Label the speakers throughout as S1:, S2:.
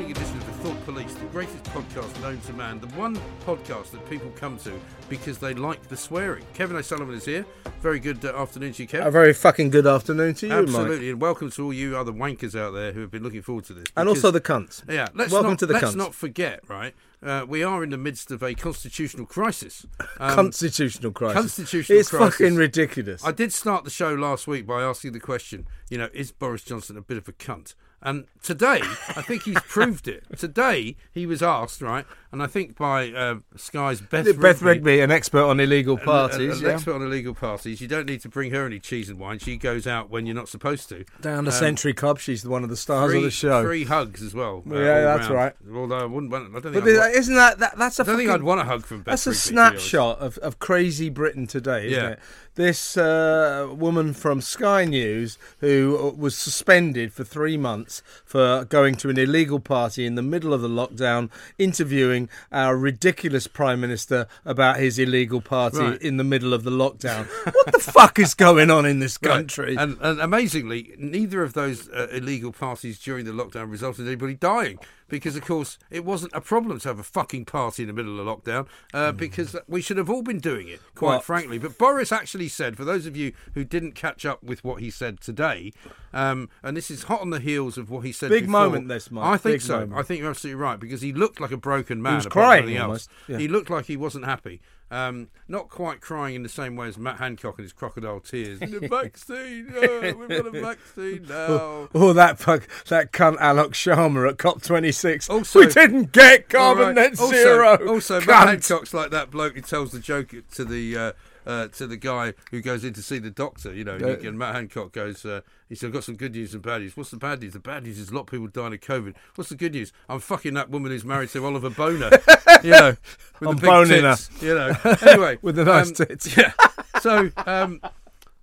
S1: Edition of the Thought Police, the greatest podcast known to man, the one podcast that people come to because they like the swearing. Kevin O'Sullivan is here. Very good uh, afternoon to you, Kevin.
S2: A very fucking good afternoon to you, Mike.
S1: Absolutely, and welcome to all you other wankers out there who have been looking forward to this.
S2: And
S1: because-
S2: also the cunts.
S1: yeah, let's
S2: Welcome
S1: not,
S2: to the
S1: let's
S2: cunts.
S1: not forget, right? Uh, we are in the midst of a constitutional crisis. Um,
S2: Constitutional crisis.
S1: constitutional
S2: It's
S1: crisis.
S2: fucking ridiculous.
S1: I did start the show last week by asking the question, you know, is Boris Johnson a bit of a cunt? And today, I think he's proved it. Today, he was asked, right, and I think by uh, Sky's Beth,
S2: Beth
S1: Rigby,
S2: Rigby, an expert on illegal
S1: an-
S2: parties,
S1: an
S2: yeah.
S1: expert on illegal parties. You don't need to bring her any cheese and wine. She goes out when you're not supposed to.
S2: Down the
S1: Um,
S2: Century Club, she's one of the stars
S1: Free,
S2: of the show.
S1: Three hugs as well. uh,
S2: Yeah, that's
S1: round.
S2: right.
S1: Although I wouldn't want, I don't think,
S2: But
S1: want,
S2: isn't that, that that's a
S1: I don't think
S2: fucking-
S1: I'd want a hug from Beth
S2: That's a
S1: Rigby, to
S2: snapshot of, of crazy Britain today, isn't
S1: Yeah.
S2: it? This uh, woman from Sky News who uh, was suspended for three months for going to an illegal party in the middle of the lockdown, interviewing our ridiculous Prime Minister about his illegal party
S1: Right.
S2: in the middle of the lockdown. what the fuck is going on in this
S1: Right.
S2: country?
S1: And, and amazingly, neither of those uh, illegal parties during the lockdown resulted in anybody dying. Because, of course, it wasn't a problem to have a fucking party in the middle of lockdown, uh, because we should have all been doing it, quite.
S2: Well-
S1: frankly. But Boris actually said, for those of you who didn't catch up with what he said today, um, and this is hot on the heels of what he said
S2: Big
S1: before,
S2: moment this, Mike.
S1: I think
S2: Big
S1: so.
S2: moment.
S1: I think you're absolutely right, because he looked like a broken man. He was
S2: crying almost, yeah.
S1: He looked like he wasn't happy. Um, not quite crying in the same way as Matt Hancock and his crocodile tears. the vaccine, oh, we've got a vaccine now.
S2: Oh, that fuck, that cunt Alok Sharma at COP26.
S1: Also-
S2: we didn't get carbon
S1: right.
S2: net
S1: also,
S2: zero.
S1: Also,
S2: Cunt.
S1: Matt Hancock's like that bloke who tells the joke to the uh, uh, to the guy who goes in to see the doctor. You know,
S2: Yeah.
S1: and Matt Hancock goes. Uh, he said, "I've got some good news and bad news. What's the bad news? The bad news is a lot of people dying of COVID. What's the good news? I'm fucking that woman who's married to Oliver Boner. you know, with
S2: I'm
S1: the big
S2: boning her.
S1: tits. You know. Anyway,
S2: With the nice
S1: um,
S2: tits.
S1: Yeah. So. Um,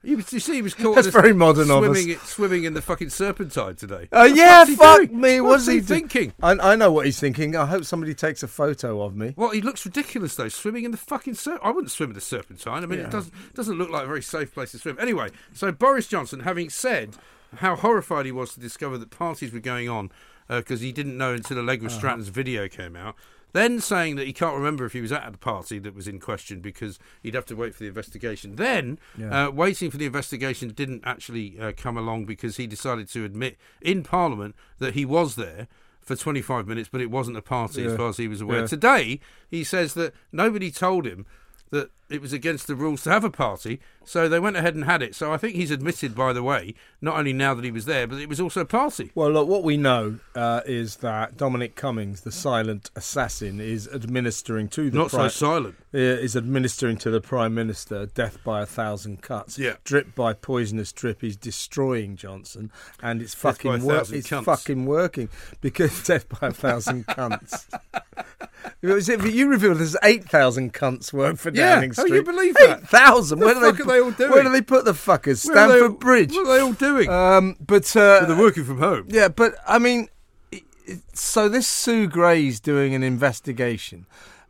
S1: you, you see, he was caught
S2: That's very modern of us.
S1: swimming, swimming in the fucking serpentine today.
S2: Uh, yeah, fuck
S1: doing?
S2: me.
S1: What's
S2: What's he
S1: he thinking?
S2: I, I know what he's thinking. I hope somebody takes a photo of me.
S1: Well, he looks ridiculous though, swimming in the fucking serp. I wouldn't swim in the serpentine. I mean, it doesn't doesn't look like a very safe place to swim. Anyway, so Boris Johnson, having said how horrified he was to discover that parties were going on because he didn't know until Allegra
S2: Uh-huh.
S1: Stratton's video came out. Then saying that he can't remember if he was at the party that was in question because he'd have to wait for the investigation. Then
S2: Yeah.
S1: uh, waiting for the investigation didn't actually uh, come along because he decided to admit in Parliament that he was there for 25 minutes, but it wasn't a party as far as he was aware.
S2: Yeah.
S1: Today, he says that nobody told him that it was against the rules to have a party, so they went ahead and had it. So I think he's admitted, by the way, not only now that he was there, but it was also a party.
S2: Well, look, what we know uh, is that Dominic Cummings, the silent assassin, is administering to the
S1: Not so silent.
S2: uh, is administering to the Prime Minister death by a thousand cuts.
S1: Yeah.
S2: Drip by poisonous drip. He's destroying Johnson, and it's
S1: Death
S2: fucking wor- It's
S1: cunts.
S2: fucking working because death by a thousand cunts. Was it- You revealed there's eight thousand cunts work for
S1: Yeah,
S2: Downing
S1: how
S2: Street.
S1: you believe that?
S2: Eight thousand.
S1: The
S2: Where do
S1: fuck
S2: they?
S1: are they all doing?
S2: Where do they put the fuckers?
S1: Where are they-
S2: Bridge.
S1: What are they all doing?
S2: Um, but uh,
S1: They're working from home.
S2: yeah, but I mean, so this Sue Gray's doing an investigation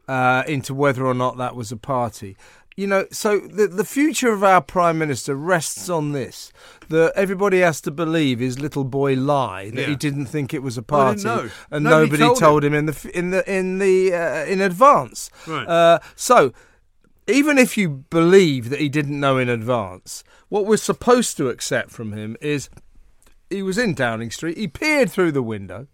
S2: uh, into whether or not that was a party. You know, so the the future of our prime minister rests on this: that everybody has to believe his little boy lie that
S1: Yeah.
S2: he didn't think it was a party, and
S1: Nobody
S2: nobody,
S1: told
S2: told, him. in the in the in the uh, in advance.
S1: Right.
S2: Uh, so even if you believe that he didn't know in advance, what we're supposed to accept from him is he was in Downing Street. He peered through the window.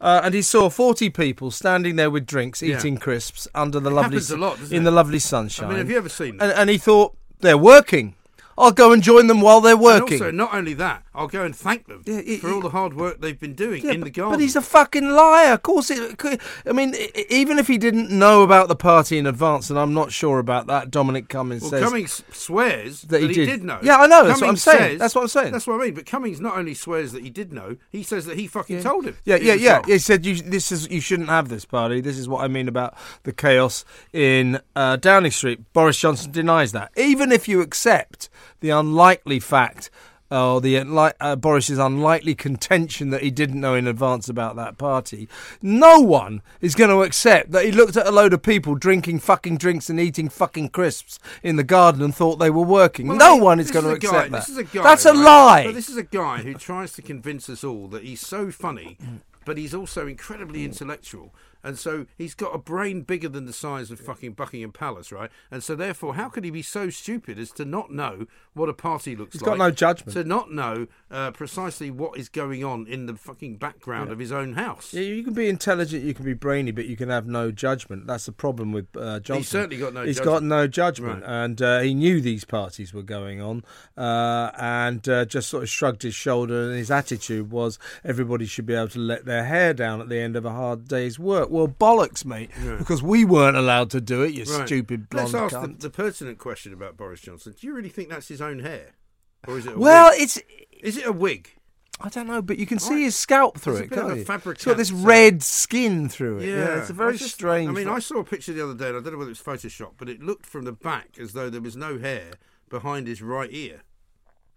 S2: Uh, and he saw 40 people standing there with drinks,
S1: Yeah.
S2: eating crisps under the lovely
S1: a lot,
S2: in
S1: it?
S2: the lovely sunshine.
S1: I mean, have you ever seen
S2: and, and he thought they're working. I'll go and join them while they're
S1: And
S2: working.
S1: also, not only that, I'll go and thank them
S2: Yeah, it-
S1: for all the hard work they've been doing
S2: Yeah,
S1: in the garden.
S2: but he's a fucking liar. Of course, it. I mean, even if he didn't know about the party in advance, and I'm not sure about that, Dominic Cummings
S1: well,
S2: says
S1: Cummings swears
S2: that he did.
S1: know.
S2: Yeah, I know, that's what I'm saying.
S1: says-
S2: That's what I'm saying.
S1: That's what I mean. But Cummings not only swears that he did know, he says that he fucking told him.
S2: Yeah, yeah, yeah. He said you, this is you shouldn't have this party. This is what I mean about the chaos in uh, Downing Street. Boris Johnson denies that. Even if you accept the unlikely fact. Or the uh, Boris's unlikely contention that he didn't know in advance about that party. No one is going to accept that he looked at a load of people drinking fucking drinks and eating fucking crisps in the garden and thought they were working.
S1: Well,
S2: no
S1: I-
S2: one is going to accept
S1: guy,
S2: that.
S1: This is a guy,
S2: That's a
S1: right?
S2: lie.
S1: But this is a guy who tries to convince us all that he's so funny, but he's also incredibly intellectual. And so he's got a brain bigger than the size of fucking Buckingham Palace, right? And so therefore, how could he be so stupid as to not know what a party looks
S2: He's
S1: like?
S2: He's got no judgment.
S1: To not know uh, precisely what is going on in the fucking background of his own house.
S2: Yeah, you can be intelligent, you can be brainy, but you can have no judgment. That's the problem with uh, Johnson.
S1: certainly got no
S2: He's
S1: judgment.
S2: got no judgment,
S1: Right.
S2: and uh, he knew these parties were going on, uh, and uh, just sort of shrugged his shoulder. And his attitude was, everybody should be able to let their hair down at the end of a hard day's work. Well, bollocks, mate, because we weren't allowed to do it. You
S1: Right.
S2: stupid blonde
S1: Let's ask the, the pertinent question about Boris Johnson. Do you really think that's his own hair? Or is it a
S2: well,
S1: wig?
S2: it's.
S1: Is it a wig?
S2: I don't know, but you can see his scalp through
S1: It's a
S2: it, can't you? It's got this red skin through it. Yeah, it's a very
S1: I just-
S2: strange.
S1: I mean, I saw a picture the other day, and I don't know whether it was Photoshop, but it looked from the back as though there was no hair behind his right ear.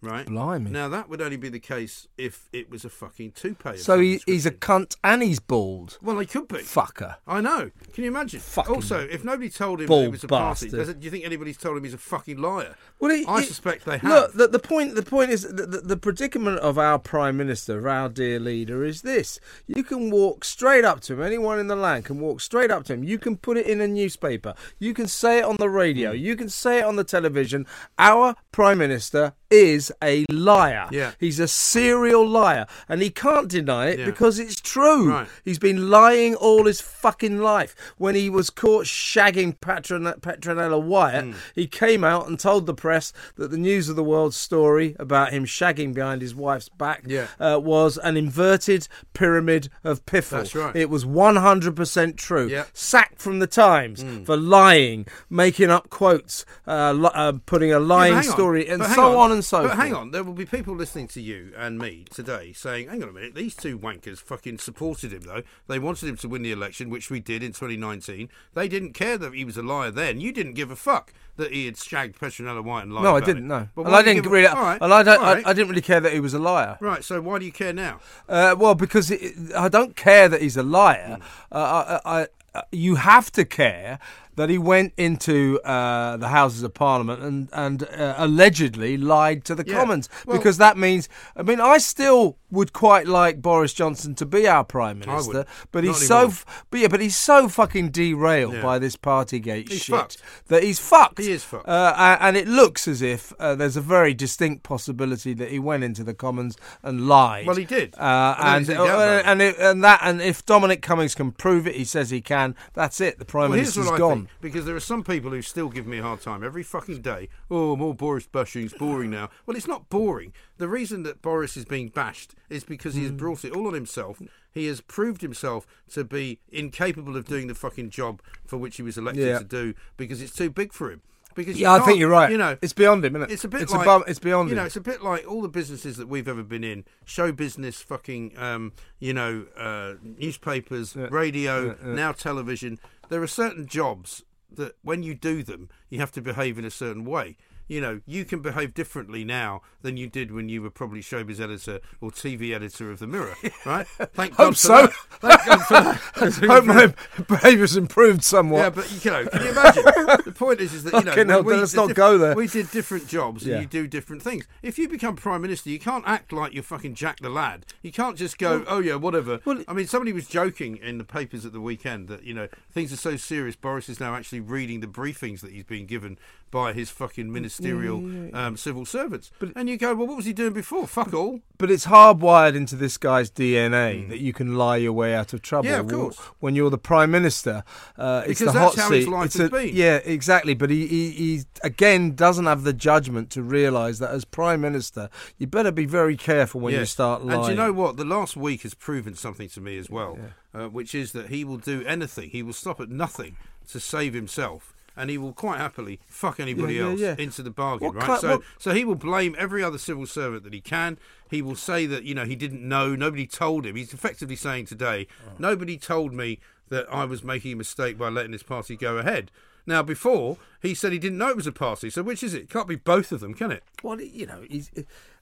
S1: Right?
S2: Blimey.
S1: Now, that would only be the case if it was a fucking toupee.
S2: So he, he's a cunt and he's bald.
S1: Well, he could be.
S2: Fucker.
S1: I know. Can you imagine?
S2: Fucking
S1: also, if nobody told him it was a party,
S2: bastard.
S1: it, do you think anybody's told him he's a fucking liar?
S2: Well, he-
S1: I
S2: he-
S1: suspect they have.
S2: Look, the, the point. The point is the, the, the predicament of our prime minister, of our dear leader, is this: you can walk straight up to him. Anyone in the land can walk straight up to him. You can put it in a newspaper. You can say it on the radio.
S1: Hmm.
S2: You can say it on the television. Our prime minister is a liar.
S1: Yeah.
S2: he's a serial liar, and he can't deny it
S1: Yeah.
S2: because it's true.
S1: Right.
S2: He's been lying all his fucking life. When he was caught shagging Patron- Petronella Wyatt,
S1: Hmm.
S2: he came out and told the press that the news of the world story about him shagging behind his wife's back
S1: Yeah.
S2: uh, was an inverted pyramid of piffle.
S1: That's right.
S2: It was 100% true.
S1: Yeah.
S2: Sacked from the Times for lying, making up quotes, uh, li- uh, putting a
S1: Yeah,
S2: lying
S1: on.
S2: story, and
S1: But
S2: so on. and so forth.
S1: Hang on, there will be people listening to you and me today saying, "Hang on a minute, these two wankers fucking supported him though. They wanted him to win the election, which we did in 2019. They didn't care that he was a liar then. You didn't give a fuck that he had shagged Petronella Wyatt and lied
S2: No, I didn't.
S1: it.
S2: No, and I didn't
S1: give
S2: really.
S1: all right,
S2: and I don't.
S1: all
S2: I. I didn't really care that he was a liar.
S1: Right, so why do you care now?
S2: Uh, well, because it, I don't care that he's a liar.
S1: Hmm.
S2: Uh, I, I, you have to care that he went into uh, the Houses of Parliament and and uh, allegedly lied to the
S1: Yeah.
S2: Commons
S1: Well-
S2: because that means. I mean, I still would quite like Boris Johnson to be our prime minister, but
S1: Not
S2: he's so.
S1: anymore.
S2: But yeah, but he's so fucking derailed
S1: Yeah.
S2: by this Partygate
S1: He's
S2: shit
S1: fucked.
S2: that he's fucked.
S1: He is fucked.
S2: Uh, and it looks as if uh, there's a very distinct possibility that he went into the Commons and lied.
S1: Well, he did.
S2: Uh, and
S1: don't think there's any doubt
S2: uh, and it, and that and if Dominic Cummings can prove it, he says he can. That's it. The prime
S1: Well,
S2: minister's gone.
S1: Because there are some people who still give me a hard time every fucking day. Oh, more Boris bashing, it's boring now. Well, it's not boring. The reason that Boris is being bashed is because he has
S2: Mm.
S1: brought it all on himself. He has proved himself to be incapable of doing the fucking job for which he was elected
S2: Yeah.
S1: to do because it's too big for him. Because
S2: Yeah, I think you're right.
S1: You know,
S2: it's beyond him, isn't it?
S1: it's a bit
S2: it's
S1: like
S2: above, it's beyond
S1: you
S2: him.
S1: know. It's a bit like all the businesses that we've ever been in: show business, fucking, um, you know, uh, newspapers, radio, now television. There are certain jobs that when you do them, you have to behave in a certain way. You know, you can behave differently now than you did when you were probably showbiz editor or TV editor of the Mirror, right? Thank
S2: Hope
S1: God
S2: so.
S1: Thank God for that.
S2: Hope my behaviour's improved somewhat.
S1: Yeah, but you know, can you imagine? the point is, is that you know,
S2: Fucking hell,
S1: we-
S2: let's not go there.
S1: We did different jobs, and
S2: Yeah.
S1: you do different things. If you become prime minister, you can't act like you're fucking Jack the Lad. You can't just go, oh yeah, whatever.
S2: well-
S1: I mean, somebody was joking in the papers at the weekend that you know things are so serious. Boris is now actually reading the briefings that he's being given by his fucking ministerial
S2: Yeah, yeah,
S1: Um, civil servants. and you go, well, what was he doing before? Fuck all.
S2: But it's hardwired into this guy's DNA that you can lie your way out of trouble.
S1: Mm. Yeah, of course.
S2: When you're the prime minister, uh, it's
S1: Because
S2: the hot seat. It's a-
S1: been.
S2: Yeah, exactly. But he, he, he again doesn't have the judgment to realise that as prime minister, you better be very careful when you start lying.
S1: And you know what? The last week has proven something to me as well, uh, which is that he will do anything. He will stop at nothing to save himself. And he will quite happily fuck anybody
S2: Yeah, yeah,
S1: else
S2: yeah.
S1: into the bargain,
S2: What
S1: right?
S2: kind-
S1: so,
S2: what-
S1: so he will blame every other civil servant that he can. He will say that you know he didn't know, nobody told him. He's effectively saying today,
S2: Oh.
S1: nobody told me that I was making a mistake by letting this party go ahead. Now, before he said he didn't know it was a party. So which is it? It can't be both of them, can it?
S2: Well, you know, he's,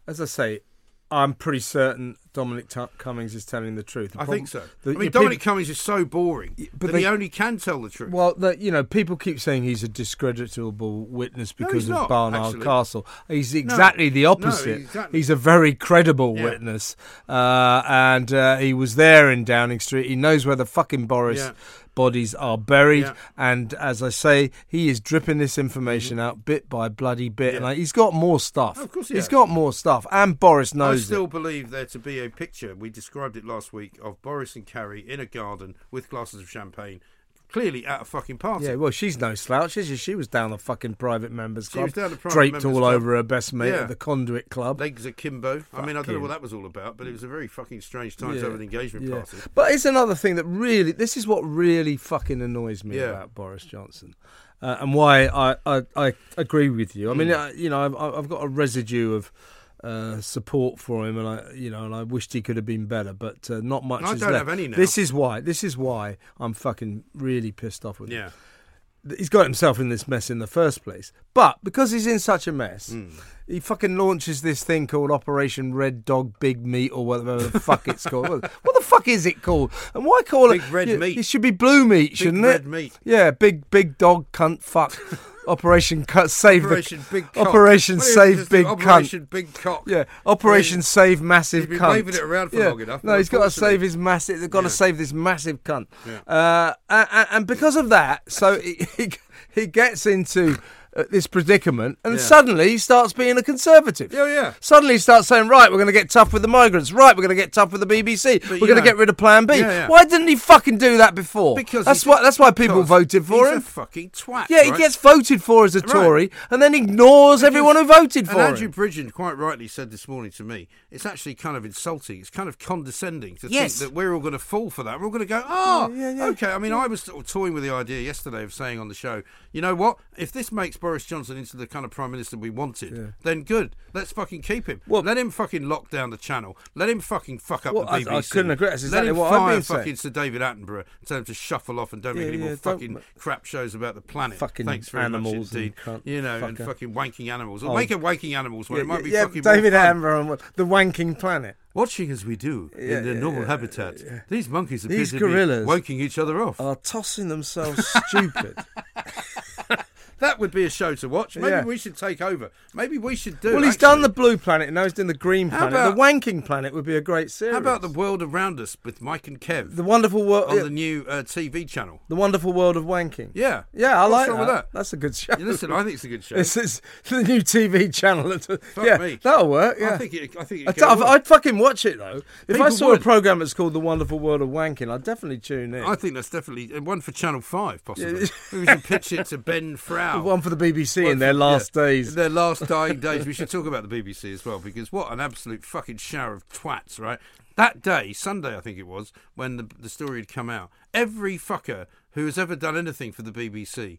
S2: as I say, I'm pretty certain Dominic T- Cummings is telling the truth. The
S1: I
S2: problem-
S1: think so.
S2: the-
S1: I mean, Dominic
S2: people-
S1: Cummings is so boring
S2: but they-
S1: he only can tell the truth.
S2: Well, the, you know, people keep saying he's a discreditable witness because
S1: he's
S2: of Barnard. Castle. He's exactly the
S1: No,
S2: opposite.
S1: exactly.
S2: He's a very credible
S1: Yeah.
S2: witness, uh, and uh, he was there in Downing Street. He knows where the fucking Boris
S1: Yeah.
S2: Bodies are buried,
S1: Yeah.
S2: and as I say, he is dripping this information out bit by bloody bit,
S1: Yeah.
S2: and like, he's got more stuff.
S1: Oh, of course he
S2: has. got more stuff, and Boris knows.
S1: I still
S2: it.
S1: believe there to be a picture. We described it last week of Boris and Carrie in a garden with glasses of champagne, clearly at a fucking party.
S2: Yeah, well, she's no slouch, is she? She was down the fucking private members
S1: She
S2: club,
S1: was down the private
S2: draped
S1: members
S2: all
S1: club.
S2: over her best mate
S1: Yeah.
S2: at the Conduit Club.
S1: Legs akimbo. I mean, I don't know what that was all about, but it was a very fucking strange time to have an engagement
S2: yeah.
S1: party.
S2: But it's another thing that really, this is what really fucking annoys me
S1: Yeah.
S2: about Boris Johnson. Uh, and why I, I, I agree with you. I mean,
S1: Mm.
S2: uh, you know, I've, I've got a residue of uh, support for him, and I, you know, and I wished he could have been better, but uh, not much.
S1: I
S2: is
S1: don't
S2: left.
S1: have any now.
S2: This is why. This is why I'm fucking really pissed off with him.
S1: Yeah.
S2: He's got himself in this mess in the first place. But because he's in such a mess,
S1: Hmm.
S2: he fucking launches this thing called Operation Red Dog Big Meat or whatever the fuck it's called. What the fuck is it called? And why call
S1: Big
S2: it
S1: red
S2: Yeah,
S1: meat.
S2: It should be blue meat,
S1: Big
S2: shouldn't
S1: red
S2: it?
S1: Red meat.
S2: Yeah, big big dog cunt fuck. Operation cut save
S1: Operation
S2: the
S1: Big Cock.
S2: Operation Save? Big
S1: Operation Big Cock.
S2: yeah, Operation Save Massive
S1: he's been
S2: Cunt.
S1: waving it around for
S2: yeah.
S1: long enough,
S2: No, he's got to save his massive. They've got to
S1: Yeah.
S2: save this massive cunt. Uh, and, and because of that, so he, he, he gets into this predicament, and
S1: Yeah.
S2: suddenly he starts being a conservative.
S1: Yeah, yeah.
S2: Suddenly he starts saying, right, we're going to get tough with the migrants. Right, we're going to get tough with the BBC.
S1: But,
S2: we're going to get rid of Plan B.
S1: Yeah, yeah.
S2: Why didn't he fucking do that before?
S1: Because
S2: that's why. That's why people voted for
S1: he's
S2: him.
S1: a fucking twat.
S2: yeah, he gets voted for as a
S1: Right.
S2: Tory, and then ignores everyone who voted for
S1: and Andrew
S2: him.
S1: Bridgen quite rightly said this morning to me, it's actually kind of insulting. It's kind of condescending to
S2: Yes.
S1: think that we're all going to fall for that. We're all going to go, oh,
S2: Yeah, yeah, yeah.
S1: okay. I mean, I was toying with the idea yesterday of saying on the show, you know what? If this makes Boris Johnson into the kind of prime minister we wanted, then good. Let's fucking keep him.
S2: Well-
S1: Let him fucking lock down the channel. Let him fucking fuck up
S2: Well,
S1: the
S2: I-
S1: BBC.
S2: I couldn't agree. That's exactly
S1: Let him
S2: what I've
S1: fire
S2: been saying.
S1: fucking Sir David Attenborough. Tell him to shuffle off and don't make
S2: Yeah,
S1: any more
S2: yeah, don't-
S1: fucking crap shows about the planet.
S2: Fucking
S1: Thanks very
S2: animals
S1: much indeed. you know, and fucking wanking animals. Or
S2: Oh.
S1: make a wanking animals one. it might be
S2: yeah,
S1: fucking more
S2: David. Attenborough the wanking planet.
S1: Watching as we do
S2: Yeah,
S1: in their
S2: yeah,
S1: normal
S2: yeah,
S1: habitat,
S2: yeah.
S1: these monkeys are
S2: These
S1: to
S2: gorillas
S1: wanking each other off.
S2: Are tossing themselves stupid.
S1: that would be a show to watch. Maybe
S2: Yeah.
S1: we should take over. Maybe we should do.
S2: well, he's done the blue planet, and now he's doing the green planet.
S1: about-
S2: the wanking planet would be a great series.
S1: How about the world around us with Mike and Kev
S2: the wonderful world?
S1: on
S2: yeah,
S1: the new uh, TV channel?
S2: the wonderful world of wanking.
S1: Yeah,
S2: Yeah, I
S1: What's
S2: like that.
S1: with that?
S2: That's a good show.
S1: Yeah, listen, I think it's a good show.
S2: This is the new TV channel.
S1: Fuck
S2: yeah,
S1: me.
S2: that'll work. Yeah.
S1: I think it. I think it.
S2: I'd, I'd. I'd fucking watch it though. If I saw
S1: would.
S2: a program that's called The Wonderful World of Wanking, I'd definitely tune in.
S1: I think that's definitely uh, one for Channel Five, possibly. we should pitch it to Ben Frow.
S2: One for the BBC
S1: One
S2: in their
S1: for-
S2: last
S1: yeah,
S2: days.
S1: Their last dying days. We should talk about the BBC as well because what an absolute fucking shower of twats, right? That day, Sunday, I think it was, when the, the story had come out, every fucker who has ever done anything for the BBC.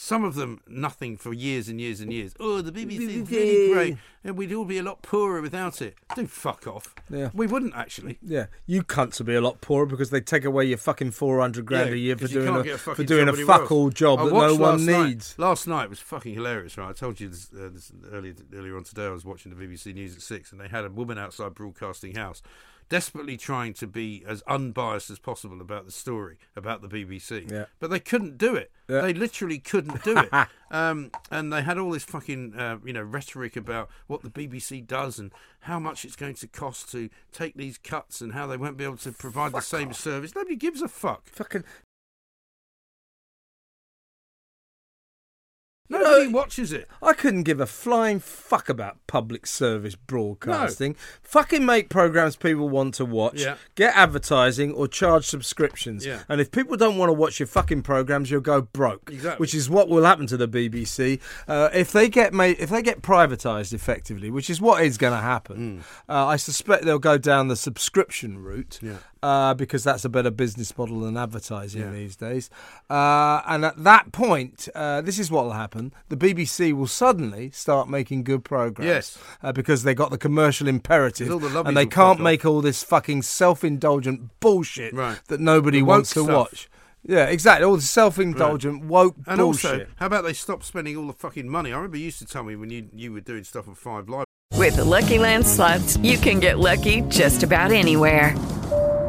S1: Some of them nothing for years and years and years. Oh, the BBC is really great, and we'd all be a lot poorer without it. Do fuck off.
S2: Yeah.
S1: we wouldn't actually.
S2: Yeah, you cunts will be a lot poorer because they take away your fucking four hundred grand
S1: Yeah,
S2: a year for doing a,
S1: a
S2: for doing a fuck all job
S1: I
S2: that no one
S1: last night-
S2: needs.
S1: Last night was fucking hilarious, right? I told you this, uh, this earlier earlier on today. I was watching the BBC News at six, and they had a woman outside Broadcasting House, desperately trying to be as unbiased as possible about the story about the BBC.
S2: Yeah.
S1: But they couldn't do it.
S2: Yeah.
S1: They literally couldn't do it. um, and they had all this fucking uh, you know rhetoric about what the BBC does and how much it's going to cost to take these cuts and how they won't be able to provide the same service. Nobody gives a fuck.
S2: Fucking
S1: Nobody
S2: No.
S1: watches it.
S2: I couldn't give a flying fuck about public service broadcasting. Fucking make programs people want to watch.
S1: Yeah.
S2: Get advertising or charge subscriptions.
S1: Yeah.
S2: And if people don't want to watch your fucking programs, you'll go broke.
S1: Exactly.
S2: Which is what will happen to the BBC uh, if they get made if they get privatised effectively, which is what is going to happen. Uh, I suspect they'll go down the subscription route.
S1: Yeah.
S2: Uh, because that's a better business model than advertising
S1: Yeah.
S2: these days. Uh, and at that point, uh, this is what will happen: the BBC will suddenly start making good programs.
S1: Yes.
S2: uh, because they got the commercial imperative,
S1: all the
S2: and they can't
S1: fuck off.
S2: make all this fucking self-indulgent bullshit
S1: Right.
S2: that nobody
S1: The woke
S2: wants to
S1: stuff.
S2: watch. Yeah, exactly. All the self-indulgent woke
S1: And
S2: bullshit.
S1: also, how about they stop spending all the fucking money? I remember you used to tell me when you you were doing stuff on Five Live.
S3: With the Lucky Land slots, you can get lucky just about anywhere.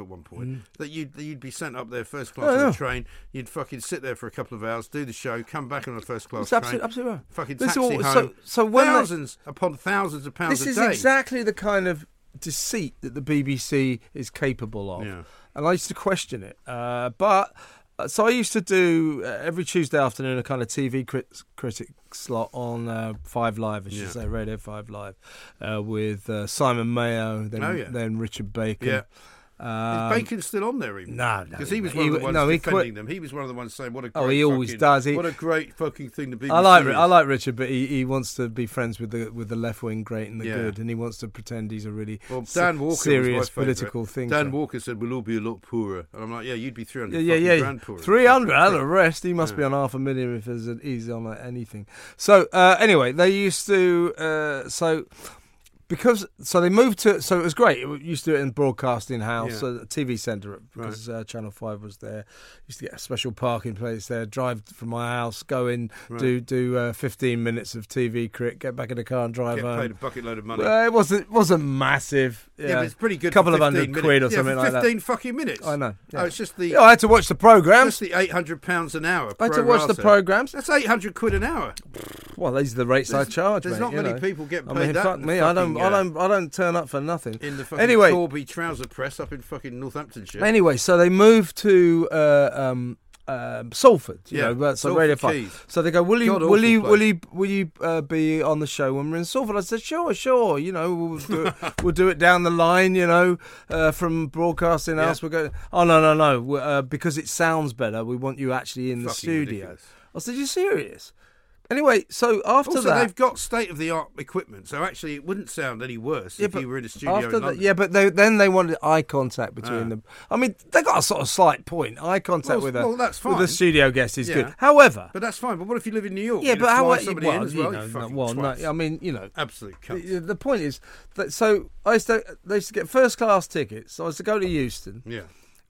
S1: At one point that you'd you'd be sent up there first class
S2: Mm. Yeah,
S1: on
S2: yeah.
S1: a train. You'd fucking sit there for a couple of hours, do the show, come back on a first class train.
S2: absolutely- absolutely right.
S1: Fucking
S2: This
S1: taxi
S2: all-
S1: home.
S2: so- so when they-
S1: thousands upon thousands of pounds
S2: This is
S1: day.
S2: exactly the kind of deceit that the BBC is capable of,
S1: Yeah.
S2: and I used to question it. Uh, but uh, so I used to do uh, every Tuesday afternoon a kind of TV crit- critic slot on uh, Five Live, I should
S1: Yeah.
S2: say, Radio Five Live, uh, with uh, Simon Mayo, then
S1: Oh, yeah.
S2: then Richard Bacon.
S1: Yeah.
S2: Um,
S1: Is Bacon still on there even?
S2: no, no,
S1: because he was
S2: he
S1: one of the ones
S2: no,
S1: defending them. He was one of the ones saying, "What a great
S2: Oh, he always
S1: fucking-
S2: does. He-
S1: what a great fucking thing to be."
S2: I like. I like Richard, but he, he wants to be friends with the with the left wing great and the
S1: Yeah.
S2: good, and he wants to pretend he's a really
S1: Well, Dan Walker
S2: serious
S1: was my favourite.
S2: political thinker.
S1: Dan Walker said, "We'll all be a lot poorer," and I'm like, "Yeah, you'd be 300
S2: Yeah, yeah, yeah. Three hundred and the rest. He must be on half a million if he's on anything. So uh, anyway, they used to uh, so because so they moved to so it was great. It used to do it in broadcasting house,
S1: Yeah.
S2: so TV centre because uh, Channel Five was there. Used to get a special parking place there. Drive from my house, go in, do do uh, fifteen minutes of TV crit, get back in the car and drive
S1: Get
S2: home.
S1: paid a bucket load of money.
S2: Well, it wasn't wasn't massive. Yeah,
S1: yeah, it's pretty good.
S2: A
S1: couple
S2: of hundred
S1: 15
S2: quid or
S1: minutes.
S2: something
S1: yeah,
S2: like that.
S1: 15 fucking minutes.
S2: I know.
S1: Oh, it's just the
S2: Yeah, I had to watch the programs.
S1: just the 800 pounds an hour.
S2: I had to watch the programs.
S1: That's 800 quid an hour.
S2: Well, these are the rates I charge.
S1: there's
S2: mate,
S1: not many
S2: know.
S1: people getting
S2: I mean,
S1: that
S2: fuck me. I don't.
S1: Fucking,
S2: I don't. I don't turn up for nothing.
S1: In the fucking
S2: anyway,
S1: Corby trouser press up in fucking Northamptonshire.
S2: anyway, so they moved to uh, um, um, Salford. You
S1: Yeah,
S2: know, but so
S1: Salford
S2: Radio Five. So they go, will you,
S1: God
S2: will you, will you, will you uh, be on the show when we're in Salford? I said, sure, sure. You know, we'll do it. we'll do it down the line. You know, uh, from broadcasting
S1: Yeah.
S2: house. We're going. Oh no, no, no. uh, because it sounds better. We want you actually in the
S1: Fucking
S2: studio.
S1: ridiculous.
S2: I said, you serious? Anyway, so after
S1: Also,
S2: that,
S1: they've got state of the art equipment, so actually it wouldn't sound any worse if you were in a studio
S2: after that- yeah, but they, then they wanted eye contact between
S1: Ah.
S2: them. I mean, they got a sort of slight point. Eye contact
S1: Well,
S2: with a
S1: well, that's
S2: with a
S1: fine.
S2: studio guest is
S1: Yeah.
S2: good. However,
S1: But that's fine. But what if you live in New York?
S2: yeah, but how well,
S1: somebody
S2: well,
S1: in as
S2: you know,
S1: you
S2: well, no. I mean, you know,
S1: absolute
S2: the, the point is that so I used to they used to get first class tickets. So I used to go to Euston,
S1: Yeah.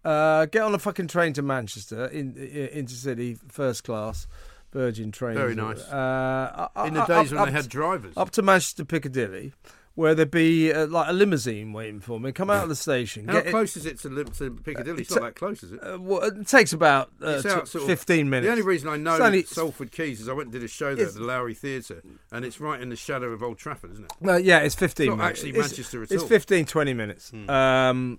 S2: uh, get on a fucking train to Manchester in, in intercity first class. Virgin trains.
S1: Very nice.
S2: Uh,
S1: In the days
S2: up-
S1: when they had drivers.
S2: up to Manchester Piccadilly, where there'd be uh, like a limousine waiting for me. Come out of the station.
S1: How
S2: get
S1: close is it to, to Piccadilly? It's
S2: it's
S1: not that close, is it?
S2: Uh, well, it takes about uh,
S1: It's out sort of-
S2: 15 minutes.
S1: The only reason I know
S2: It's only-
S1: Salford Quays is I went and did a show there at the Lowry Theatre, and it's right in the shadow of Old Trafford, isn't it?
S2: Uh, yeah, it's 15
S1: It's not
S2: minutes.
S1: actually
S2: It's-
S1: Manchester at
S2: It's
S1: all. Hmm.
S2: 15, 20 minutes. Um,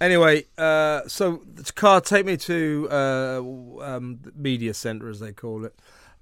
S2: anyway, uh, so the car take me to uh, um, media centre, as they call it.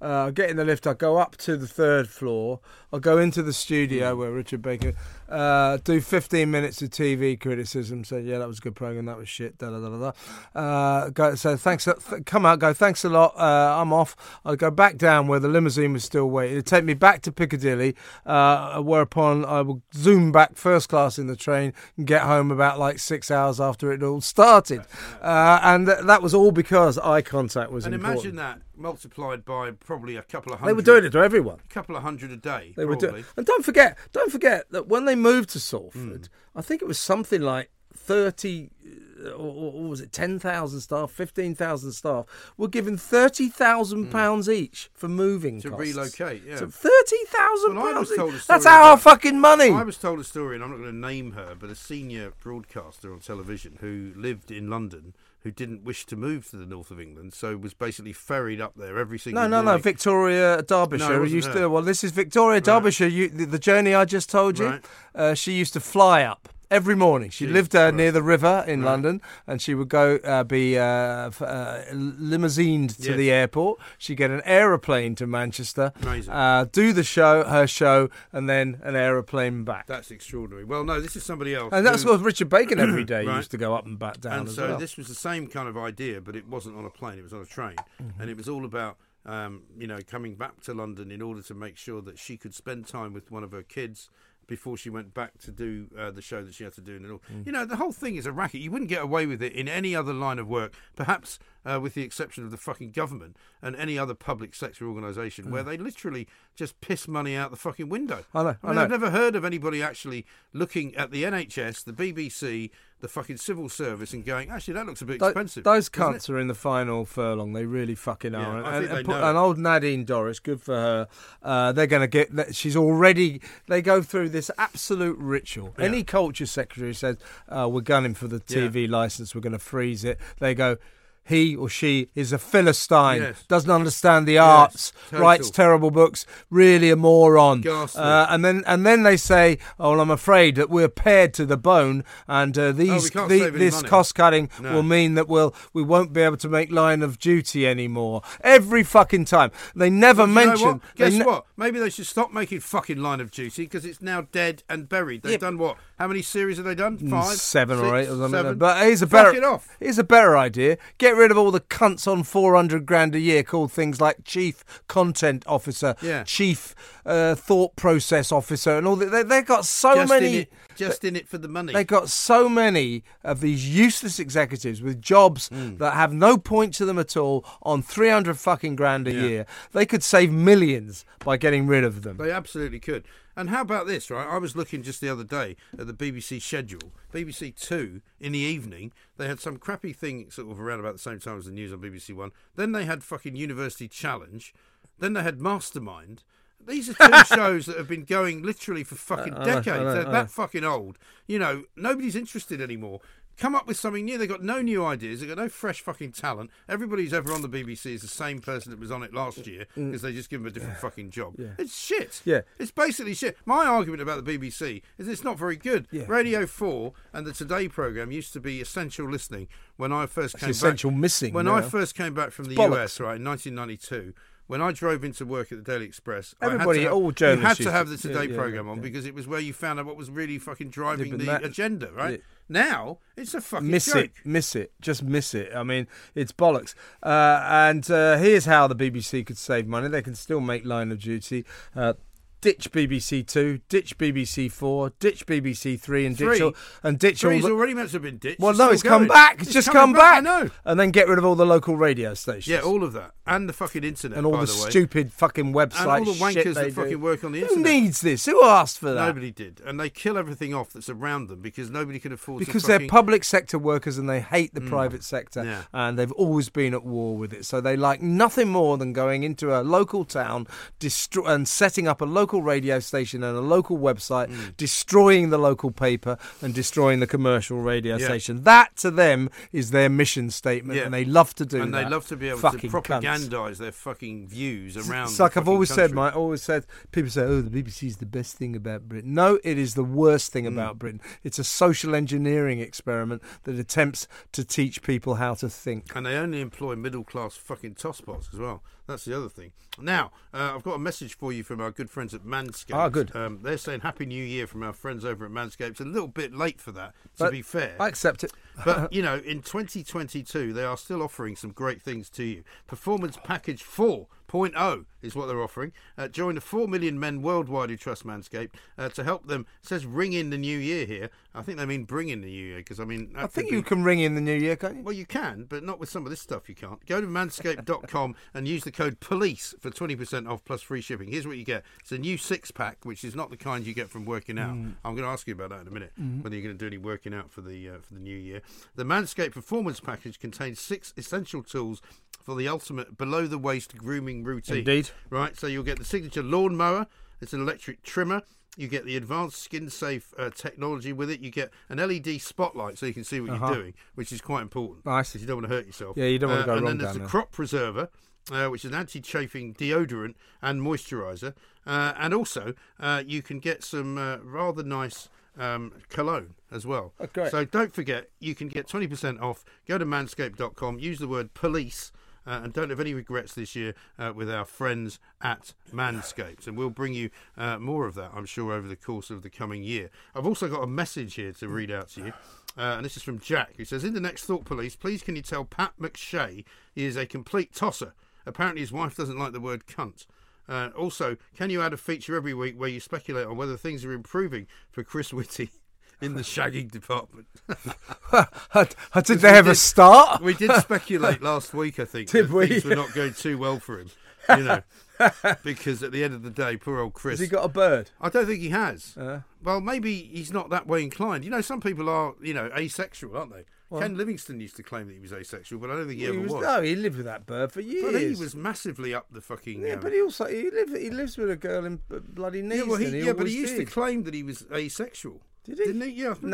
S2: Uh, I get in the lift. I go up to the third floor. I go into the studio
S1: Hmm.
S2: where Richard Bacon uh, do 15 minutes of TV criticism. Say, yeah, that was a good program. That was shit. Da da da da. Uh, go, so thanks. Th- come out. Go. Thanks a lot. Uh, I'm off. I go back down where the limousine was still waiting. It'd take me back to Piccadilly. Uh, whereupon I will zoom back first class in the train and get home about like six hours after it all started. Uh, and th- that was all because eye contact was important.
S1: And
S2: important.
S1: imagine that multiplied by probably a couple of hundred.
S2: They were doing it to everyone.
S1: A couple of hundred a day.
S2: They were
S1: probably.
S2: doing, and don't forget, don't forget that when they moved to. Salford, I think it was something like thirty. uh, Or, or was it ten thousand staff, fifteen thousand staff were given thirty thousand pounds each for moving.
S1: To
S2: costs.
S1: relocate, yeah.
S2: so thirty thousand
S1: Well,
S2: pounds. That's our fucking money.
S1: I was told a story, and I'm not going to name her, but a senior broadcaster on television who lived in London, who didn't wish to move to the north of England, so was basically ferried up there every single
S2: No, no, no. Victoria
S1: No,
S2: Derbyshire
S1: wasn't
S2: used to. Well, this is Victoria Derbyshire. You, the, the journey I just told you.
S1: Right.
S2: Uh, she used to fly up every morning. She
S1: Jesus
S2: lived uh, near the river in London, and she would go uh, be uh, uh, limousined to
S1: Yes.
S2: the airport. She'd get an aeroplane to Manchester, uh, do the show, her show, and then an aeroplane back.
S1: That's extraordinary. Well, no, this is somebody else.
S2: and that's
S1: who-
S2: what Richard Bacon every day
S1: Right.
S2: used to go up and back down
S1: and so
S2: well.
S1: this was the same kind of idea, but it wasn't on a plane; it was on a train,
S2: Mm-hmm.
S1: and it was all about um, you know coming back to London in order to make sure that she could spend time with one of her kids before she went back to do uh, the show that she had to do and all.
S2: Mm.
S1: You know, the whole thing is a racket. You wouldn't get away with it in any other line of work, perhaps uh, with the exception of the fucking government and any other public sector organisation where they literally just piss money out the fucking window.
S2: Mm. I know, I
S1: mean,
S2: know.
S1: I've never heard of anybody actually looking at the NHS, the BBC, the fucking civil service and going, actually, that looks a bit
S2: Tho-
S1: expensive.
S2: Those
S1: doesn't it?"
S2: cunts are in the final furlong. They really fucking
S1: Yeah,
S2: are.
S1: I
S2: and,
S1: think
S2: and
S1: they
S2: put-
S1: know.
S2: and old Nadine Dorries, good for her. Uh, they're going to get. She's already. They go through this absolute ritual.
S1: Yeah.
S2: Any culture secretary says, uh, "We're gunning for the TV license. We're going to freeze it." They go. He or she is a philistine,
S1: Yes.
S2: doesn't understand the arts,
S1: total.
S2: writes terrible books, really a moron. Uh, and then and then they say, "Oh, well, I'm afraid that we're pared to the bone, and uh, these
S1: can't
S2: the- this
S1: money."
S2: cost cutting
S1: No.
S2: will mean that we'll we won't be able to make line of duty anymore. Every fucking time they never
S1: You know
S2: mention.
S1: what? Guess
S2: ne-
S1: what? Maybe they should stop making fucking Line of Duty because it's now dead and buried. They've
S2: Yeah.
S1: done what? How many series have they done?
S2: Mm,
S1: Five,
S2: seven or eight or something.
S1: Seven?
S2: But here's a
S1: Fuck
S2: better.
S1: it off.
S2: Here's a better idea. Get rid of all the cunts on four hundred grand a year called things like chief content officer,
S1: Yeah.
S2: chief uh, thought process officer, and all that. They, they've got so
S1: just
S2: many.
S1: in it, just in it for the money.
S2: They've got so many of these useless executives with jobs
S1: Hmm.
S2: that have no point to them at all on 300 fucking grand a
S1: Yeah.
S2: year. They could save millions by getting rid of them.
S1: They absolutely could. And how about this, right? I was looking just the other day at the BBC schedule. BBC Two in the evening, they had some crappy thing sort of around about the same time as the news on BBC One. Then they had fucking University Challenge. Then they had Mastermind. These are two shows that have been going literally for fucking
S2: I know, I
S1: decades.
S2: know,
S1: They're
S2: I know.
S1: that fucking old. You know, nobody's interested anymore. Come up with something new. They've got no new ideas. They've got no fresh fucking talent. Everybody who's ever on the BBC is the same person that was on it last year because they just give them a different fucking job. Yeah. It's shit.
S2: Mm. Yeah.
S1: It's basically shit. My argument about the BBC is it's not very good.
S2: Yeah.
S1: Radio 4 and the Today programme used to be essential listening when I first came back
S2: essential
S1: back.
S2: missing
S1: When
S2: now.
S1: I first came back from the
S2: bollocks.
S1: US, right, in 1992, when I drove into work at the Daily Express, I
S2: Everybody-
S1: had to have,
S2: all
S1: you had to have the Today
S2: yeah, yeah,
S1: programme
S2: yeah,
S1: on
S2: yeah.
S1: because it was where you found out what was really fucking driving the
S2: that-
S1: agenda, right? Now, it's a fucking
S2: miss
S1: joke.
S2: it, miss it, just miss it. I mean, it's bollocks. Uh, and uh, here's how the BBC could save money. They can still make Line of Duty. Uh, ditch BBC Two, ditch BBC Four, ditch BBC Three, and ditch
S1: Three?
S2: all, and ditch all.
S1: Three's
S2: the-
S1: already meant to have been ditched.
S2: well,
S1: It's
S2: no, it's come back. It's, just come
S1: coming
S2: back.
S1: I know.
S2: And then get rid of all the local radio stations.
S1: Yeah, all of that. And the fucking internet,
S2: and all the,
S1: the
S2: stupid fucking websites.
S1: And all the wankers that
S2: do.
S1: fucking work on the internet.
S2: Who needs this? Who asked for that?
S1: Nobody did, and they kill everything off that's around them because nobody can afford
S2: because they're public sector workers and they hate the mm. private sector
S1: Yeah.
S2: and they've always been at war with it so they like nothing more than going into a local town destro- and setting up a local radio station and a local website
S1: Mm.
S2: destroying the local paper and destroying the commercial radio
S1: Yeah.
S2: station that to them is their mission statement
S1: Yeah.
S2: and they love to do
S1: and
S2: that And
S1: they love to be able
S2: Fucking
S1: to
S2: cunts.
S1: propagandise their fucking views around.
S2: It's like I've always said,
S1: country.
S2: mate. I always said people say, "Oh, the BBC is the best thing about Britain." No, it is the worst
S1: Mm.
S2: thing about Britain. It's a social engineering experiment that attempts to teach people how to think.
S1: And they only employ middle class fucking tosspots as well. That's the other thing. Now, uh, I've got a message for you from our good friends at Manscaped.
S2: Ah, good.
S1: Um, they're saying Happy New Year from our friends over at Manscaped. It's a little bit late for that, to
S2: But
S1: be fair.
S2: I accept it.
S1: But you know, in 2022, they are still offering some great things to you. Performance Package 4 is what they're offering. Uh, join the 4 million men worldwide who trust Manscaped uh, to help them. It says ring in the new year here. I think they mean bring in the new year because, I mean,
S2: I think
S1: be-
S2: you can ring in the new year, can't you?
S1: well, you can, but not with some of this stuff you can't. Go to manscaped.com and use the code POLICE for 20% off plus free shipping. Here's what you get it's a new six pack, which is not the kind you get from working out.
S2: Mm.
S1: I'm going to ask you about that in a minute, whether you're going to do any working out for the, uh, for the new year. The Manscaped Performance Package contains six essential tools for the ultimate below the waist grooming routine.
S2: Indeed.
S1: Right, so you'll get the signature lawn mower, it's an electric trimmer. You get the advanced skin safe uh, technology with it. You get an LED spotlight so you can see what
S2: Uh-huh.
S1: you're doing, which is quite important.
S2: Nice.
S1: Because you don't want to hurt yourself.
S2: Yeah, you don't wanna
S1: Uh,
S2: go
S1: And
S2: wrong
S1: then there's the crop preserver, uh, which is an anti-chafing deodorant and moisturizer. Uh, and also, uh, you can get some uh, rather nice um, cologne as well.
S2: Oh.
S1: So don't forget, you can get 20% off. Go to manscaped.com, use the word police. Uh, and don't have any regrets this year uh, with our friends at Manscaped. And we'll bring you uh, more of that, I'm sure, over the course of the coming year. I've also got a message here to read out to you. Uh, and this is from Jack, who says In the next Thought Police, please can you tell Pat McShay he is a complete tosser? Apparently, his wife doesn't like the word cunt. Uh, also, can you add a feature every week where you speculate on whether things are improving for Chris Whitty in the shagging department?
S2: Did they have a start?
S1: We did speculate last week, I think,
S2: Did
S1: that
S2: we?
S1: things were not going too well for him. You know, because at the end of the day, poor old Chris.
S2: Has he got a bird?
S1: I don't think he has.
S2: Uh.
S1: well, maybe he's not that way inclined. You know, some people are, you know, asexual, aren't they? Ken Livingstone used to claim that he was asexual, but I don't think he,
S2: He
S1: ever
S2: was,
S1: was.
S2: no, he lived with that bird for years.
S1: But he was massively up the fucking.
S2: Yeah,
S1: um,
S2: but he also he lives he lives with a girl in bloody Neasden.
S1: yeah, well, he, yeah, but he used
S2: did.
S1: to claim that he was asexual.
S2: Did he?
S1: Didn't he? Yeah, I'm sure he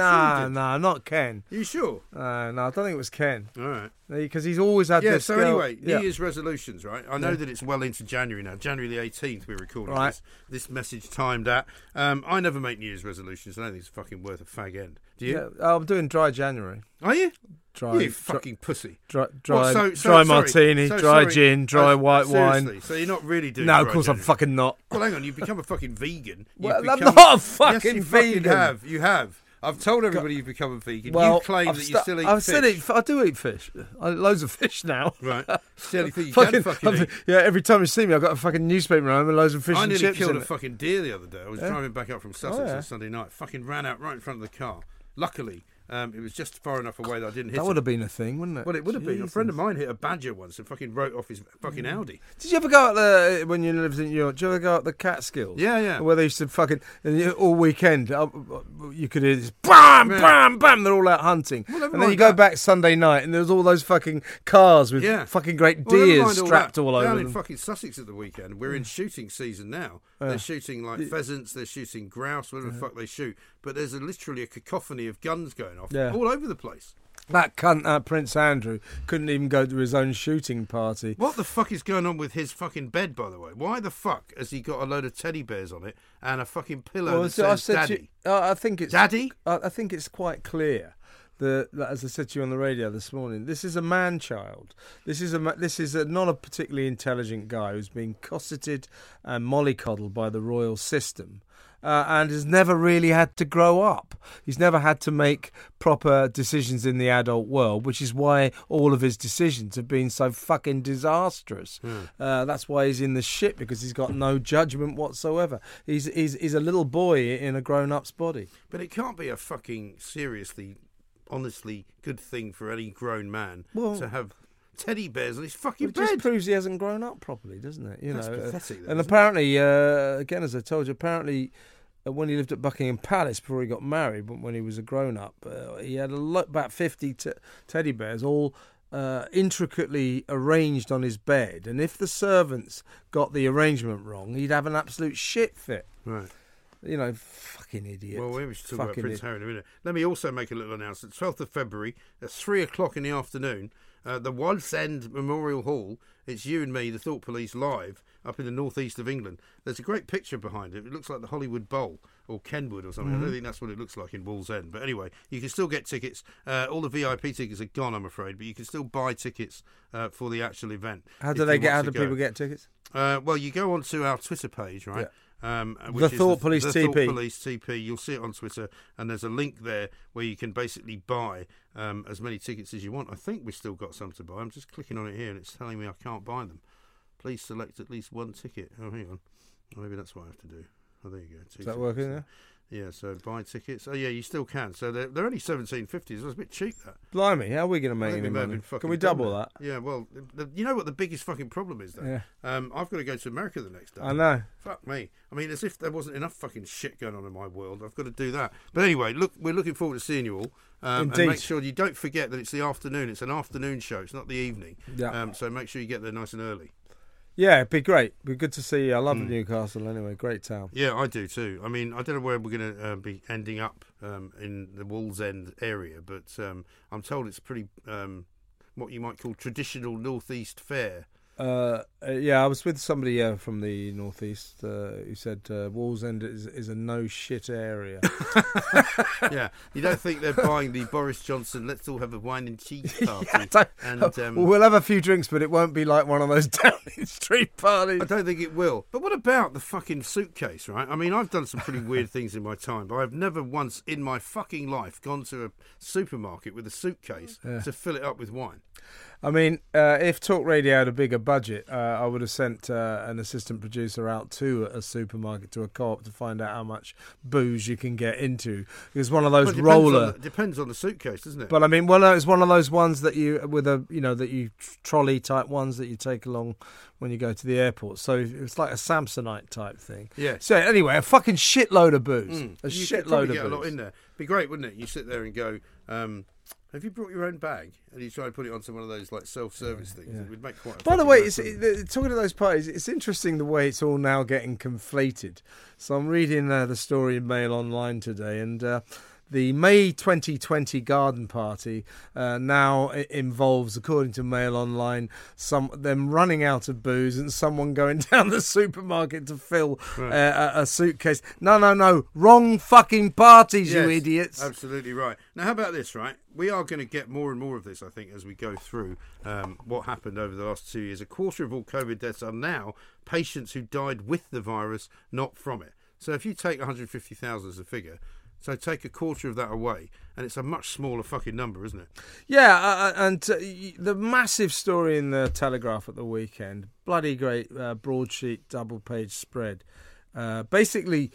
S2: nah, not Ken.
S1: You sure?
S2: Uh, no, I don't think it was Ken
S1: All right.
S2: because he's always had
S1: Yeah,
S2: this.
S1: so
S2: girl-
S1: anyway,
S2: yeah.
S1: New Year's resolutions, right? I know that it's well into January now. January the 18th, we're recording
S2: Right.
S1: this. This message timed at. Um, I never make New Year's resolutions. I don't think it's fucking worth a fag end. Do you?
S2: Yeah, oh, I'm doing dry January.
S1: Are you?
S2: Dry,
S1: you
S2: dry,
S1: fucking pussy.
S2: dry,
S1: What,
S2: dry,
S1: so- so-
S2: dry
S1: sorry.
S2: martini,
S1: So
S2: dry
S1: sorry.
S2: gin, dry
S1: Oh,
S2: white
S1: seriously?
S2: wine.
S1: So you're not really doing
S2: No, of
S1: dry
S2: course I'm fucking not.
S1: Well, hang on. You've become a fucking vegan. You've
S2: Well, I'm
S1: become-
S2: not a
S1: yes,
S2: fucking
S1: you fucking
S2: vegan.
S1: have. You have. I've told everybody you've become a vegan.
S2: Well,
S1: you claim
S2: I've
S1: that you
S2: sta-
S1: still eat
S2: I
S1: fish.
S2: still eat. I do eat fish. I eat loads of fish now.
S1: Right. Still eat fish. You
S2: Fucking-
S1: fucking
S2: I've- yeah, every time you see me, I've got a fucking newspaper around with loads of fish
S1: I
S2: and chips.
S1: I
S2: nearly killed
S1: a
S2: it.
S1: fucking deer the other day. I was driving back up from Sussex
S2: Oh, yeah.
S1: on Sunday night. Fucking ran out right in front of the car. Luckily, um, it was just far enough away that I didn't hit
S2: That would have been a thing, wouldn't it?
S1: Well, it would have been. A friend of mine hit a badger once and fucking wrote off his fucking Audi.
S2: Did you ever go out there when you lived in New York? Did you ever go out the Catskills?
S1: Yeah, yeah.
S2: Where they used to fucking and you- all weekend. uh, You could hear this bam,
S1: Yeah.
S2: bam, bam. They're all out hunting,
S1: Well, never
S2: and then you go
S1: that.
S2: back Sunday night, and there's all those fucking cars with
S1: Yeah.
S2: fucking great
S1: Well, never
S2: deers
S1: mind all
S2: strapped
S1: that.
S2: all
S1: Down
S2: over
S1: in
S2: them.
S1: fucking Sussex at the weekend, we're in shooting season now. They're shooting like pheasants, they're shooting grouse, whatever the fuck they shoot. But there's a, literally a cacophony of guns going off
S2: Yeah.
S1: all over the place.
S2: That cunt, uh, Prince Andrew, couldn't even go to his own shooting party.
S1: What the fuck is going on with his fucking bed, by the way? Why the fuck has he got a load of teddy bears on it and a fucking pillow that
S2: so I
S1: says
S2: said
S1: "Daddy"?
S2: you- uh, I think it's
S1: Daddy?
S2: I, I think it's quite clear that, that, as I said to you on the radio this morning, this is a man child. This is a this is a, not a particularly intelligent guy who's been cosseted and mollycoddled by the royal system. Uh, and has never really had to grow up. He's never had to make proper decisions in the adult world, which is why all of his decisions have been so fucking disastrous. Uh, that's why he's in the shit because he's got no judgment whatsoever. He's he's, he's a little boy in a grown up's body.
S1: But it can't be a fucking seriously, honestly good thing for any grown man
S2: Well-
S1: to have teddy bears on his fucking
S2: It just proves he hasn't grown up properly, doesn't it? You
S1: That's
S2: know, uh,
S1: though,
S2: and apparently, uh, again, as I told you, apparently, uh, when he lived at Buckingham Palace before he got married, but when he was a grown up, uh, he had a lot, about fifty t- teddy bears, all uh, intricately arranged on his bed. And if the servants got the arrangement wrong, he'd have an absolute shit fit.
S1: Right.
S2: You know, fucking idiot.
S1: Well, we should talk about Prince. Harry in a minute. Let me also make a little announcement. 12th of February, at 3 o'clock in the afternoon, uh, the Wallsend Memorial Hall. It's you and me, the Thought Police, live up in the northeast of England. There's a great picture behind it. It looks like the Hollywood Bowl or Kenwood or something. I
S2: Mm-hmm.
S1: don't think that's what it looks like in Wallsend. But anyway, you can still get tickets. Uh, all the VIP tickets are gone, I'm afraid, but you can still buy tickets uh, for the actual event.
S2: How do they get? How do people get tickets?
S1: Uh, well, you go onto our Twitter page, right? Um,
S2: The Thought Police
S1: the Thought
S2: TP.
S1: Police TP. You'll see it on Twitter, and there's a link there where you can basically buy um, as many tickets as you want. I think we've still got some to buy. I'm just clicking on it here, and it's telling me I can't buy them. Please select at least one ticket. Oh, hang on. Maybe that's what I have to do. Oh, there you go. Two
S2: Is that
S1: tickets.
S2: working there?
S1: Yeah, so buy tickets. Oh, yeah, you still can. So they're, they're only seventeen fifty. So it's a bit cheap. That.
S2: Blimey, how are we going to make any
S1: we may have
S2: money? Can we double that?
S1: Yeah, well, the, you know what the biggest fucking problem is, though.
S2: Yeah.
S1: Um, I've got to go to America the next day.
S2: I know.
S1: Fuck me. I mean, as if there wasn't enough fucking shit going on in my world. I've got to do that. But anyway, look, we're looking forward to seeing you all. Um,
S2: Indeed.
S1: and make sure you don't forget that it's the afternoon. It's an afternoon show. It's not the evening.
S2: Yeah.
S1: Um, so make sure you get there nice and early.
S2: Yeah, it'd be great. It'd be good to see you. I love
S1: Hmm.
S2: Newcastle anyway. Great town.
S1: Yeah, I do too. I mean, I don't know where we're going to uh, be ending up um, in the Wallsend area, but um, I'm told it's pretty um, what you might call traditional northeast fare.
S2: Uh, uh, yeah, I was with somebody uh, from the northeast uh, who said uh, Wallsend is, is a no shit area.
S1: yeah, you don't think they're buying the Boris Johnson "Let's all have a wine and cheese party"?
S2: Don't-
S1: and um,
S2: well, we'll have a few drinks, but it won't be like one of those Downing Street parties.
S1: I don't think it will. But what about the fucking suitcase, right? I mean, I've done some pretty weird things in my time, but I've never once in my fucking life gone to a supermarket with a suitcase to fill it up with wine.
S2: I mean, uh, if Talk Radio had a bigger budget, uh, I would have sent uh, an assistant producer out to a supermarket, to a co-op, to find out how much booze you can get into. It's one of those
S1: Well, it depends on
S2: roller.
S1: the- depends on the suitcase, doesn't it?
S2: But I mean, well, no, it's one of those ones that you with a you know that you trolley type ones that you take along when you go to the airport. So it's like a Samsonite type thing.
S1: Yeah.
S2: So anyway, a fucking shitload of booze.
S1: Mm.
S2: A
S1: you
S2: shitload of
S1: get
S2: booze.
S1: a lot in there. Be great, wouldn't it? You sit there and go, um, "Have you brought your own bag?" And you try to put it onto one of those like self-service things. It would make quite. A
S2: By the way, it's,
S1: it?
S2: it, talking to those parties, it's interesting the way it's all now getting conflated. So I'm reading uh, the story in Mail Online today, and uh, the May 2020 garden party uh, now involves, according to Mail Online, some them running out of booze and someone going down the supermarket to fill uh, a, a suitcase. No, no, no, wrong fucking parties, you idiots.
S1: Absolutely right. Now, how about this, right? We are going to get more and more of this, I think, as we go through um, what happened over the last two years. A quarter of all COVID deaths are now patients who died with the virus, not from it. So if you take 150,000 as a figure, so take a quarter of that away, and it's a much smaller fucking number, isn't it?
S2: Yeah, uh, and uh, the massive story in the Telegraph at the weekend, bloody great uh, broadsheet double page spread, uh, basically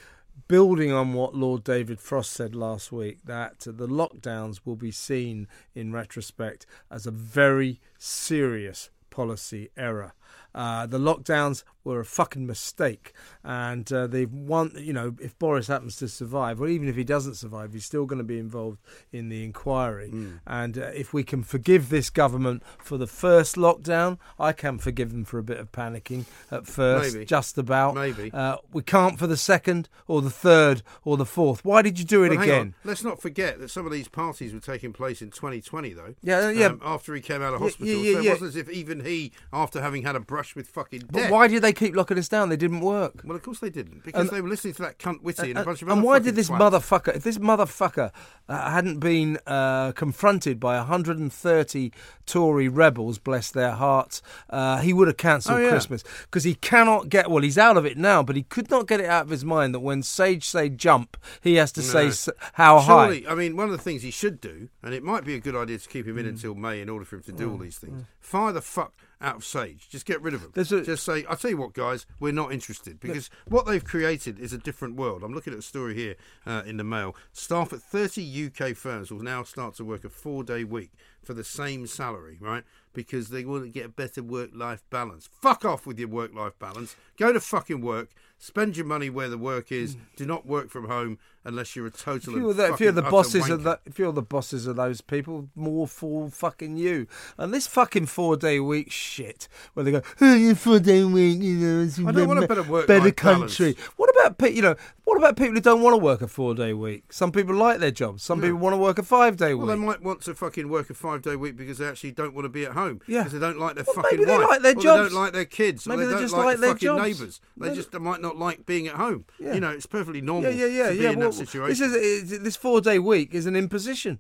S2: building on what Lord David Frost said last week that the lockdowns will be seen in retrospect as a very serious policy error. Uh, the lockdowns were a fucking mistake, and uh, they've won. You know, if Boris happens to survive, or even if he doesn't survive, he's still going to be involved in the inquiry. And uh, if we can forgive this government for the first lockdown, I can forgive them for a bit of panicking at first,
S1: Maybe.
S2: just about.
S1: Maybe.
S2: uh, we can't for the second, or the third, or the fourth. Why did you do it
S1: Well,
S2: again?
S1: Let's not forget that some of these parties were taking place in 2020, though.
S2: Yeah, yeah.
S1: Um, after he came out of hospital,
S2: yeah, yeah,
S1: so it
S2: yeah.
S1: wasn't as if even he, after having had a brush with fucking death.
S2: But why did they keep locking us down? They didn't work.
S1: Well, of course they didn't, because
S2: And-
S1: they were listening to that cunt Whitty and, a bunch of
S2: and why did this
S1: twats.
S2: motherfucker, if this motherfucker uh, hadn't been uh, confronted by 130 Tory rebels, bless their hearts, uh, he would have cancelled
S1: Oh, yeah.
S2: Christmas because he cannot get. Well, he's out of it now, but he could not get it out of his mind that when Sage say jump, he has to say
S1: No.
S2: s- how
S1: Surely,
S2: high.
S1: I mean, one of the things he should do, and it might be a good idea to keep
S2: Mm.
S1: him in until May in order for him to do all these things. Fire the fuck out of Sage. Just get rid of
S2: them. A-
S1: Just say, I'll tell you what, guys, we're not interested because what they've created is a different world. I'm looking at a story here uh, in the Mail. Staff at 30 UK firms will now start to work a four-day week for the same salary, right? Because they want to get a better work-life balance. Fuck off with your work-life balance. Go to fucking work. Spend your money where the work is. Do not work from home unless you're a total.
S2: If you're, the, if you're the bosses of that, if you're the bosses of those people, more for fucking you. And this fucking four day week shit, where they go, oh, you four day week, you know, it's
S1: I don't want a better work-life
S2: better
S1: balance.
S2: country. What about pe- you know? What about people who don't want to work a four day week? Some people like their jobs. Some people want to work a five day
S1: Well,
S2: week.
S1: Well, they might want to fucking work a five day week because they actually don't want to be at home.
S2: Yeah.
S1: Because they don't like their
S2: Well,
S1: fucking
S2: maybe they
S1: wife.
S2: like their
S1: or
S2: jobs.
S1: They don't like their kids.
S2: Maybe
S1: or
S2: they
S1: they don't
S2: just
S1: like,
S2: like
S1: their fucking neighbours. They
S2: They-
S1: just might not like being at home.
S2: Yeah.
S1: You know, it's perfectly normal
S2: yeah, yeah, yeah,
S1: to be
S2: yeah.
S1: in
S2: Well,
S1: that situation.
S2: this is this four day week is an imposition.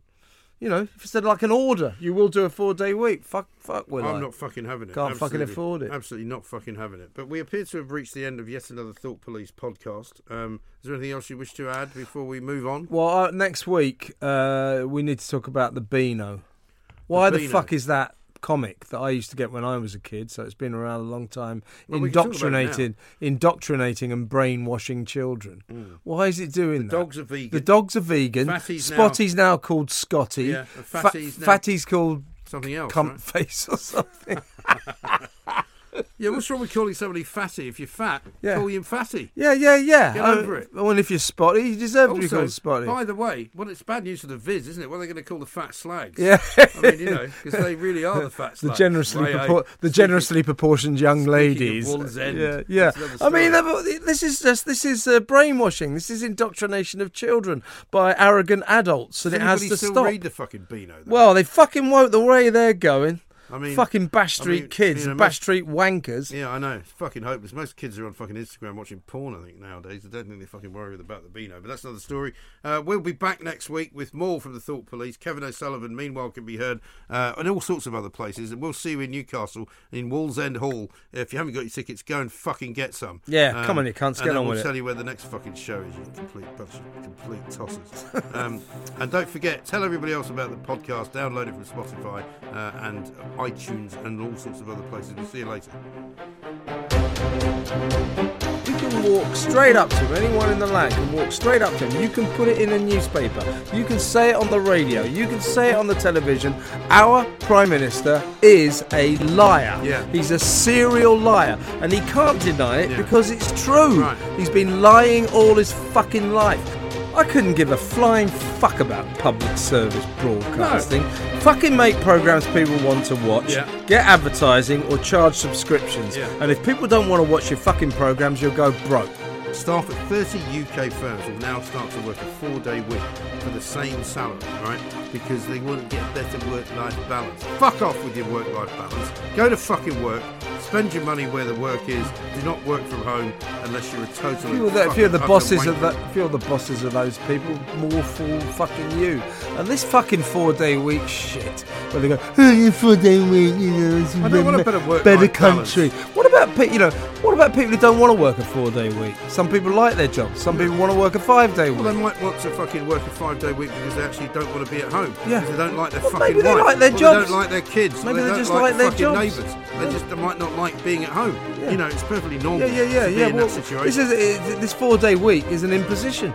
S2: You know, if it's like an order, you will do a four day week. Fuck, fuck, will
S1: I'm
S2: I?
S1: not fucking having it.
S2: Can't fucking
S1: Absolutely.
S2: afford it.
S1: Absolutely not fucking having it. But we appear to have reached the end of yet another Thought Police podcast. Um, is there anything else you wish to add before we move on?
S2: Well, uh, next week uh, we need to talk about the Beano. Why the,
S1: Beano.
S2: fuck is that comic that I used to get when I was a kid, so it's been around a long time.
S1: Well, we can talk about it now.
S2: indoctrinating, indoctrinating, and brainwashing children. Why is it doing that?
S1: Mm. dogs are vegan.
S2: The dogs are vegan.
S1: Fatty's
S2: Spotty's now, called Scotty.
S1: Yeah,
S2: Fa-
S1: Fatty's now-
S2: Fatty's called
S1: Something else.
S2: Cunt
S1: right?
S2: Face or something.
S1: Yeah, what's wrong with calling somebody fatty? If you're fat,
S2: Yeah.
S1: call him fatty.
S2: yeah, yeah, yeah.
S1: Get
S2: I-
S1: over it.
S2: Well, if you're Spotty, you deserve to be called Spotty.
S1: by the way, well, it's bad news for the Viz, isn't it? What are they going to call the fat slags?
S2: Yeah.
S1: I mean, you know, because they really are the fat slags.
S2: the generously propor- the generously proportioned young ladies.
S1: End,
S2: yeah, yeah. I mean, this is just this is uh, brainwashing. This is indoctrination of children by arrogant adults, and
S1: Does
S2: it has to
S1: still
S2: stop.
S1: read the fucking Beano? Though?
S2: Well, they fucking won't. The way they're going,
S1: I mean,
S2: fucking Bash
S1: I
S2: Street
S1: mean,
S2: kids,
S1: you know,
S2: Bash
S1: most-
S2: Street wankers.
S1: Yeah, I know. It's fucking hopeless. Most kids are on fucking Instagram watching porn, I think, nowadays. I don't think they fucking worry about the Beano, but that's another story. Uh, we'll be back next week with more from the Thought Police. Kevin O'Sullivan, meanwhile, can be heard uh, in all sorts of other places. And we'll see you in Newcastle, in Wallsend Hall. If you haven't got your tickets, go and fucking get some.
S2: Yeah, come on, you cunts, get on
S1: we'll
S2: with it.
S1: tell you where the next fucking show is, you complete bunch of complete tossers. um, and don't forget, tell everybody else about the podcast. Download it from Spotify uh, and iTunes and all sorts of other places. We'll see you later.
S2: You can walk straight up to him. Anyone in the land can walk straight up to him. You can put it in a newspaper. You can say it on the radio. You can say it on the television. Our Prime Minister is a liar.
S1: Yeah.
S2: He's a serial liar. And he can't deny it
S1: Yeah.
S2: because it's true.
S1: Right.
S2: He's been lying all his fucking life. I couldn't give a flying fuck about public service broadcasting. Fucking make programs people want to watch,
S1: Yeah.
S2: get advertising, or charge subscriptions.
S1: Yeah.
S2: And if people don't want to watch your fucking programs, you'll go broke.
S1: Staff at 30 UK firms will now start to work a four-day week for the same salary, right? Because they want to get better work-life balance. Fuck off with your work-life balance. Go to fucking work. Spend your money where the work is. Do not work from home unless you're a total.
S2: If you're the, if you're the bosses of that, if you're the bosses of those people, more fool fucking you. And this fucking four day week shit, where they go, oh, you four day week, you know, it's
S1: I don't want a better work-life
S2: better
S1: balance.
S2: country. What about you know? What about people who don't want to work a four day week? Some people like their jobs. Some people want to work a five day week.
S1: Well, they might want to fucking work a five-day week because they actually don't want to be at home.
S2: Yeah.
S1: Because they don't like their
S2: Well,
S1: fucking
S2: maybe they
S1: wife.
S2: like their jobs.
S1: They don't like their kids.
S2: Maybe
S1: they
S2: they
S1: don't
S2: just
S1: like,
S2: like their jobs.
S1: neighbours. They just they might not like being at home.
S2: Yeah.
S1: You know, it's perfectly normal.
S2: Yeah, yeah, yeah,
S1: to be
S2: yeah.
S1: in
S2: Well,
S1: that situation.
S2: this is it, this four day week is an imposition.